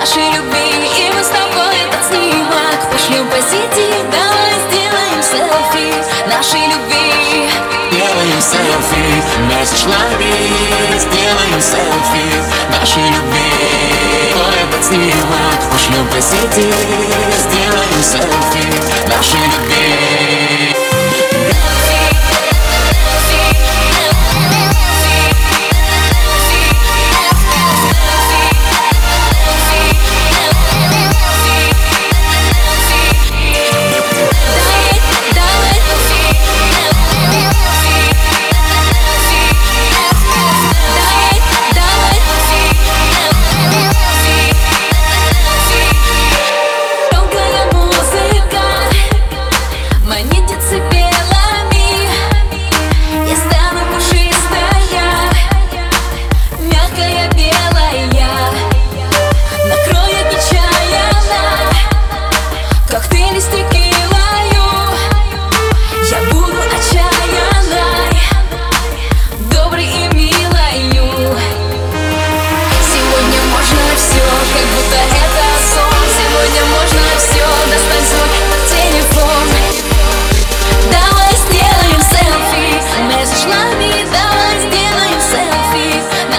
нашей любви И мы с тобой этот снимок пошлем по сети. Давай сделаем селфи нашей любви. Сделаем селфи, месяц лови Сделаем селфи нашей любви. Ой, этот снимок пошлем по сети. Сделаем селфи нашей